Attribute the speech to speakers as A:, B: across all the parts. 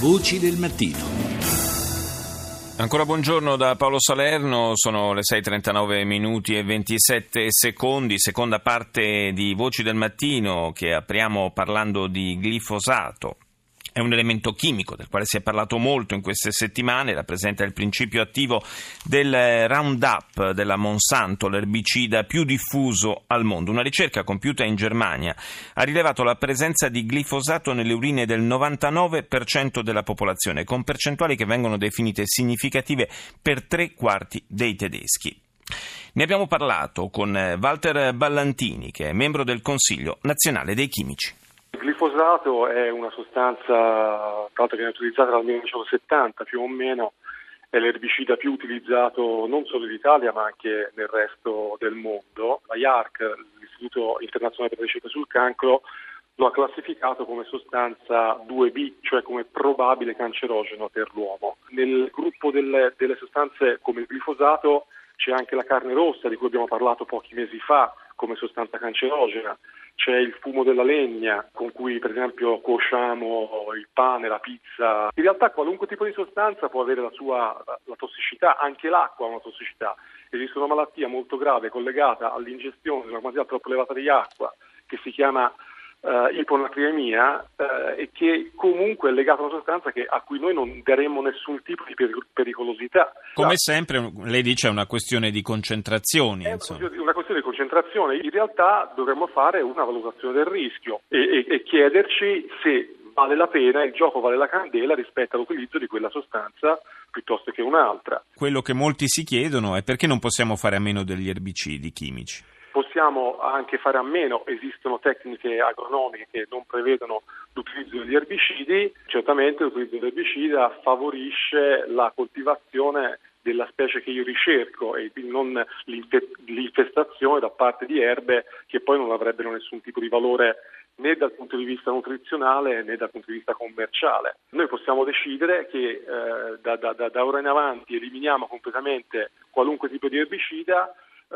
A: Voci del mattino.
B: Ancora buongiorno da Paolo Salerno, sono le 6.39 minuti e 27 secondi, seconda parte di Voci del Mattino che apriamo parlando di glifosato. È un elemento chimico del quale si è parlato molto in queste settimane, rappresenta il principio attivo del Roundup della Monsanto, l'erbicida più diffuso al mondo. Una ricerca compiuta in Germania ha rilevato la presenza di glifosato nelle urine del 99% della popolazione, con percentuali che vengono definite significative per tre quarti dei tedeschi. Ne abbiamo parlato con Walter Ballantini, che è membro del Consiglio nazionale dei chimici.
C: Glifosato è una sostanza che viene utilizzata dal 1970 più o meno, è l'erbicida più utilizzato non solo in Italia ma anche nel resto del mondo. La IARC, l'Istituto Internazionale per la Ricerca sul Cancro, lo ha classificato come sostanza 2B, cioè come probabile cancerogeno per l'uomo. Nel gruppo delle, delle sostanze come il glifosato c'è anche la carne rossa di cui abbiamo parlato pochi mesi fa come sostanza cancerogena c'è il fumo della legna con cui per esempio cuociamo il pane, la pizza. In realtà qualunque tipo di sostanza può avere la sua la tossicità, anche l'acqua ha una tossicità. Esiste una malattia molto grave collegata all'ingestione di una quantità troppo elevata di acqua che si chiama uh, iponatriemia uh, e che comunque è legata a una sostanza che, a cui noi non daremmo nessun tipo di pericolosità.
B: Come no. sempre, lei dice è una questione di concentrazioni.
C: È una questione di concentrazione. In realtà dovremmo fare una valutazione del rischio e, e, e chiederci se vale la pena, il gioco vale la candela rispetto all'utilizzo di quella sostanza piuttosto che un'altra.
B: Quello che molti si chiedono è perché non possiamo fare a meno degli erbicidi chimici
C: possiamo anche fare a meno, esistono tecniche agronomiche che non prevedono l'utilizzo degli erbicidi, certamente l'utilizzo dell'erbicida favorisce la coltivazione della specie che io ricerco e quindi non l'infestazione da parte di erbe che poi non avrebbero nessun tipo di valore né dal punto di vista nutrizionale né dal punto di vista commerciale. Noi possiamo decidere che eh, da, da, da ora in avanti eliminiamo completamente qualunque tipo di erbicida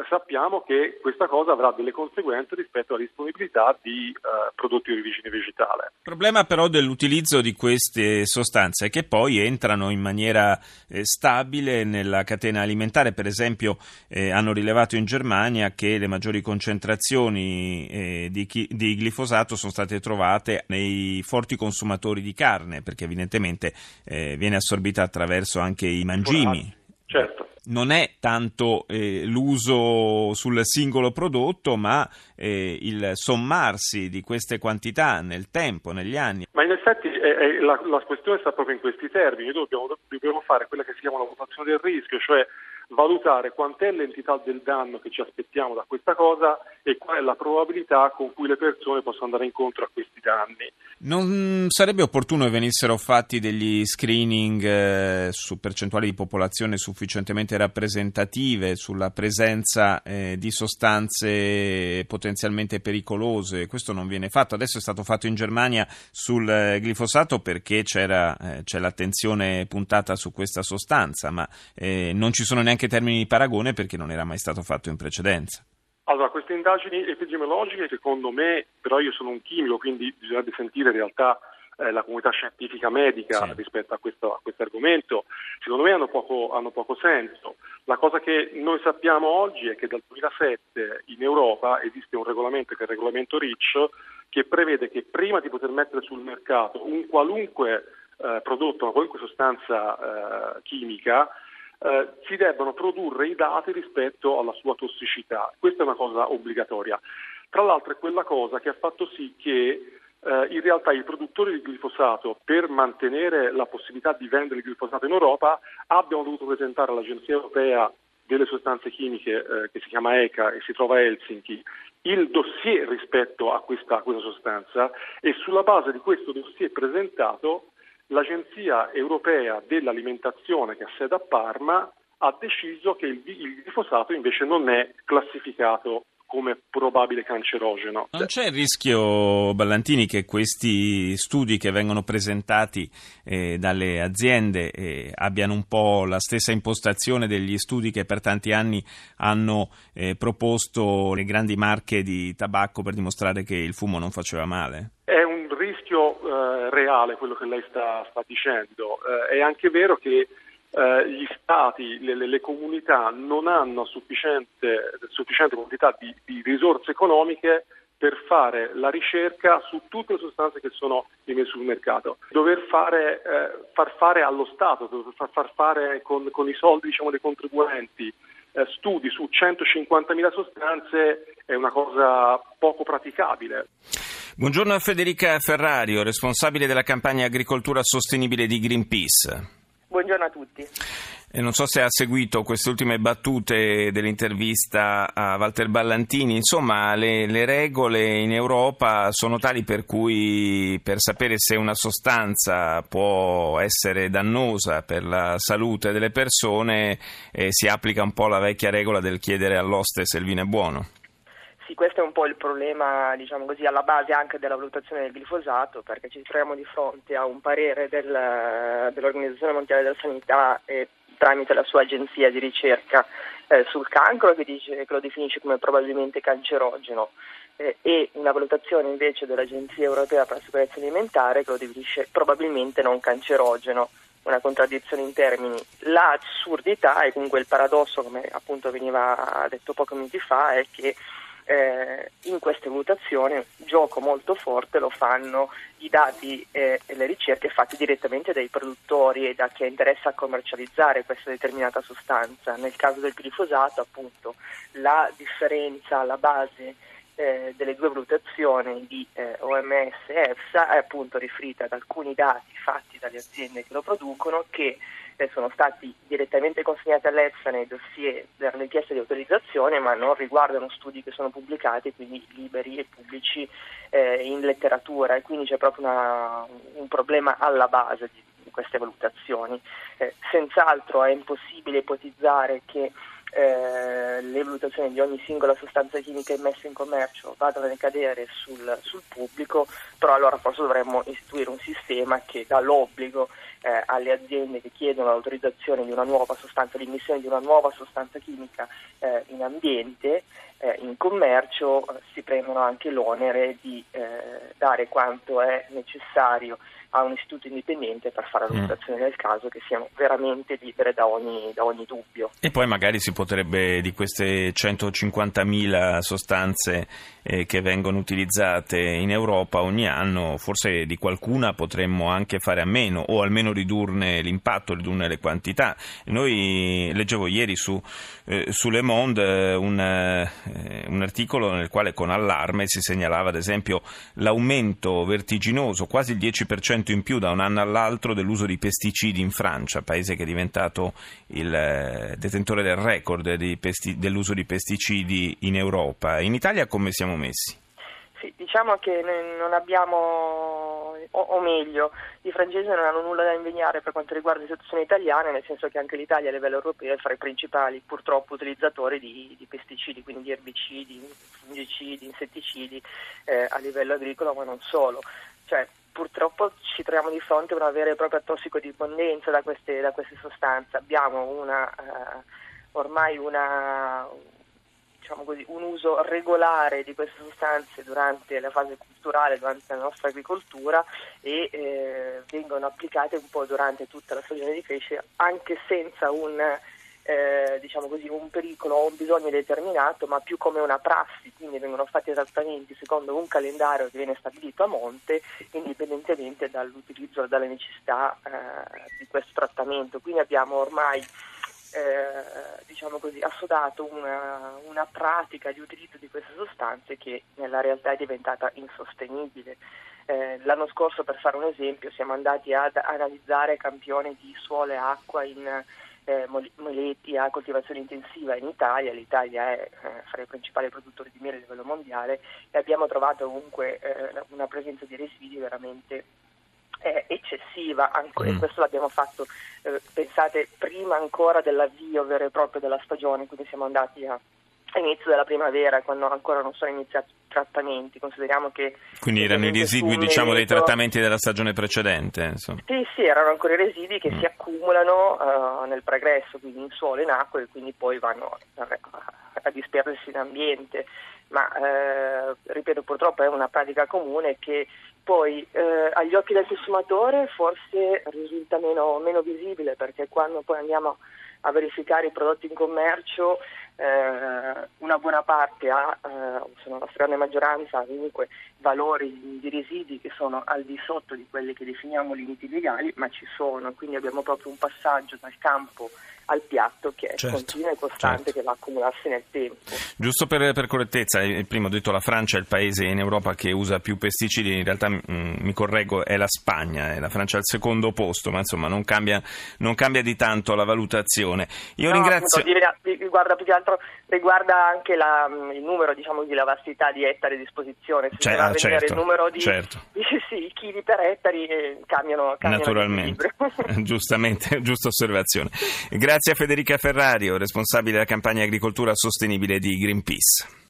C: sappiamo che questa cosa avrà delle conseguenze rispetto alla disponibilità di eh, prodotti di origine vegetale.
B: Il problema però dell'utilizzo di queste sostanze è che poi entrano in maniera eh, stabile nella catena alimentare, per esempio eh, hanno rilevato in Germania che le maggiori concentrazioni eh, di, chi- di, glifosato sono state trovate nei forti consumatori di carne, perché evidentemente eh, viene assorbita attraverso anche i mangimi.
C: Certo
B: non è tanto eh, l'uso sul singolo prodotto, ma eh, il sommarsi di queste quantità nel tempo, negli anni.
C: Ma in effetti eh, la, la, questione sta proprio in questi termini. Dobbiamo, dobbiamo fare quella che si chiama la valutazione del rischio, cioè valutare quant'è l'entità del danno che ci aspettiamo da questa cosa e qual è la probabilità con cui le persone possono andare incontro a questi danni.
B: Non sarebbe opportuno che venissero fatti degli screening eh, su percentuali di popolazione sufficientemente rappresentative sulla presenza eh, di sostanze potenzialmente pericolose? Questo non viene fatto. Adesso è stato fatto in Germania sul eh, glifosato perché c'era, c'è l'attenzione puntata su questa sostanza, ma non ci sono neanche neanche termini di paragone perché non era mai stato fatto in precedenza.
C: Allora, queste indagini epidemiologiche, secondo me, però io sono un chimico, quindi bisognerebbe sentire in realtà eh, la comunità scientifica medica sì. rispetto a questo, a questo, argomento, secondo me hanno poco, hanno poco, senso. La cosa che noi sappiamo oggi è che dal 2007 in Europa esiste un regolamento che è il regolamento REACH che prevede che prima di poter mettere sul mercato un qualunque eh, prodotto, una qualunque sostanza eh, chimica, eh, si debbano produrre i dati rispetto alla sua tossicità. Questa è una cosa obbligatoria. Tra l'altro è quella cosa che ha fatto sì che eh, in realtà i produttori di glifosato, per mantenere la possibilità di vendere il glifosato in Europa, abbiano dovuto presentare all'Agenzia Europea delle sostanze chimiche eh, che si chiama ECA e si trova a Helsinki il dossier rispetto a questa, a questa sostanza e sulla base di questo dossier presentato l'Agenzia europea dell'alimentazione che ha sede a Parma ha deciso che il, il glifosato invece non è classificato come probabile cancerogeno.
B: Non c'è il rischio, Ballantini, che questi studi che vengono presentati eh, dalle aziende eh, abbiano un po' la stessa impostazione degli studi che per tanti anni hanno eh, proposto le grandi marche di tabacco per dimostrare che il fumo non faceva male?
C: Reale quello che lei sta, sta dicendo. Eh, è anche vero che eh, gli stati, le, le, comunità non hanno sufficiente, sufficiente quantità di, di, risorse economiche per fare la ricerca su tutte le sostanze che sono immesse sul mercato. Dover fare, eh, far fare allo Stato, far, far fare con, con, i soldi diciamo, dei contribuenti eh, studi su 150.000 sostanze è una cosa poco praticabile.
B: Buongiorno a Federica Ferrario, responsabile della campagna Agricoltura Sostenibile di Greenpeace.
A: Buongiorno a tutti.
B: E non so se ha seguito queste ultime battute dell'intervista a Walter Ballantini. Insomma, le, le, regole in Europa sono tali per cui per sapere se una sostanza può essere dannosa per la salute delle persone eh, si applica un po' la vecchia regola del chiedere all'oste se il vino è buono.
A: Sì, questo è un po' il problema, diciamo così, alla base anche della valutazione del glifosato, perché ci troviamo di fronte a un parere del, dell'Organizzazione Mondiale della Sanità e tramite la sua agenzia di ricerca eh, sul cancro che, dice, che, lo definisce come probabilmente cancerogeno eh, e una valutazione invece dell'Agenzia Europea per la Sicurezza Alimentare che lo definisce probabilmente non cancerogeno una contraddizione in termini. L'assurdità e comunque il paradosso, come appunto veniva detto pochi minuti fa, è che eh, in queste mutazioni gioco molto forte lo fanno i dati eh, e le ricerche fatte direttamente dai produttori e da chi ha interesse a commercializzare questa determinata sostanza. Nel caso del glifosato, appunto, la differenza alla base eh, delle due valutazioni di eh, OMS e EFSA è appunto riferita ad alcuni dati fatti dalle aziende che lo producono che eh, sono stati direttamente consegnati all'EFSA nei dossier della richiesta di autorizzazione ma non riguardano studi che sono pubblicati quindi liberi e pubblici eh, in letteratura e quindi c'è proprio una, un problema alla base di, di queste valutazioni. Eh, senz'altro è impossibile ipotizzare che eh, le valutazioni di ogni singola sostanza chimica immessa in commercio vadano a ricadere sul, sul, pubblico, però allora forse dovremmo istituire un sistema che dà l'obbligo eh, alle aziende che chiedono l'autorizzazione di una nuova sostanza, l'immissione di una nuova sostanza chimica eh, in ambiente, eh, in commercio, eh, si prendono anche l'onere di dare quanto è necessario a un istituto indipendente per fare la mm. valutazione mm. del caso che siano veramente libere da ogni, da ogni, dubbio.
B: E poi magari si potrebbe di queste 150.000 sostanze eh, che vengono utilizzate in Europa ogni anno, forse di qualcuna potremmo anche fare a meno o almeno ridurne l'impatto, ridurne le quantità. Noi leggevo ieri su, eh, su Le Monde eh, un, eh, un articolo nel quale con allarme si segnalava ad esempio l'aumento vertiginoso, quasi il 10% in più da un anno all'altro dell'uso di pesticidi in Francia, paese che è diventato il eh, detentore del record di pesti- dell'uso di pesticidi in Europa. In Italia come siamo messi?
A: Sì, diciamo che non abbiamo, o, o, meglio, i francesi non hanno nulla da invidiare per quanto riguarda la situazione italiana, nel senso che anche l'Italia a livello europeo è fra i principali purtroppo utilizzatori di, di pesticidi, quindi di erbicidi, fungicidi, insetticidi eh, a livello agricolo, ma non solo. Cioè, purtroppo ci troviamo di fronte a una vera e propria tossicodipendenza da queste, da queste sostanze. Abbiamo una, eh, ormai una, diciamo così, un uso regolare di queste sostanze durante la fase culturale, durante la nostra agricoltura e eh, vengono applicate un po' durante tutta la stagione di crescita anche senza un eh, diciamo così, un pericolo o un bisogno determinato, ma più come una prassi, quindi vengono fatti trattamenti secondo un calendario che viene stabilito a monte, indipendentemente dall'utilizzo dalle necessità eh, di questo trattamento. Quindi abbiamo ormai eh, diciamo così, assodato una, una, pratica di utilizzo di queste sostanze che nella realtà è diventata insostenibile. Eh, l'anno scorso, per fare un esempio, siamo andati ad analizzare campioni di suolo e acqua in eh, moleti a coltivazione intensiva in Italia, l'Italia è eh, fra i principali produttori di miele a livello mondiale e abbiamo trovato comunque eh, una presenza di residui veramente eh, eccessiva, Anco, mm. e questo l'abbiamo fatto, eh, pensate, prima ancora dell'avvio vero e proprio della stagione, quindi siamo andati a all'inizio della primavera, quando ancora non sono iniziati i trattamenti. Consideriamo che.
B: Quindi erano i residui, diciamo, dei trattamenti della stagione precedente? Insomma.
A: Sì, sì, erano ancora i residui che mm. si accumulano uh, nel pregresso, quindi in suolo in acqua, e quindi poi vanno a, a disperdersi in ambiente. Ma eh, ripeto, purtroppo è una pratica comune che Poi eh, agli occhi del consumatore forse risulta meno, meno visibile perché quando poi andiamo a verificare i prodotti in commercio eh, una buona parte ha, eh, sono la stragrande maggioranza comunque valori di residui che sono al di sotto di quelli che definiamo limiti legali, ma ci sono, quindi abbiamo proprio un passaggio dal campo al piatto che è certo, continuo e costante certo. che va a accumularsi nel tempo.
B: Giusto per, per correttezza, prima ho detto la Francia è il paese in Europa che usa più pesticidi, in realtà mh, mm, mi correggo è la Spagna, è la Francia al secondo posto, ma insomma non cambia, non cambia di tanto la valutazione. Io
A: no,
B: ringrazio...
A: Riguarda più che altro riguarda anche la, il numero diciamo, di la vastità di ettari a disposizione.
B: Cioè, ah, certo,
A: il numero di,
B: certo.
A: di sì, chili per ettari eh, cambiano, cambiano
B: Naturalmente, giustamente, giusta osservazione. Grazie a Federica Ferrario, responsabile della campagna agricoltura sostenibile di Greenpeace.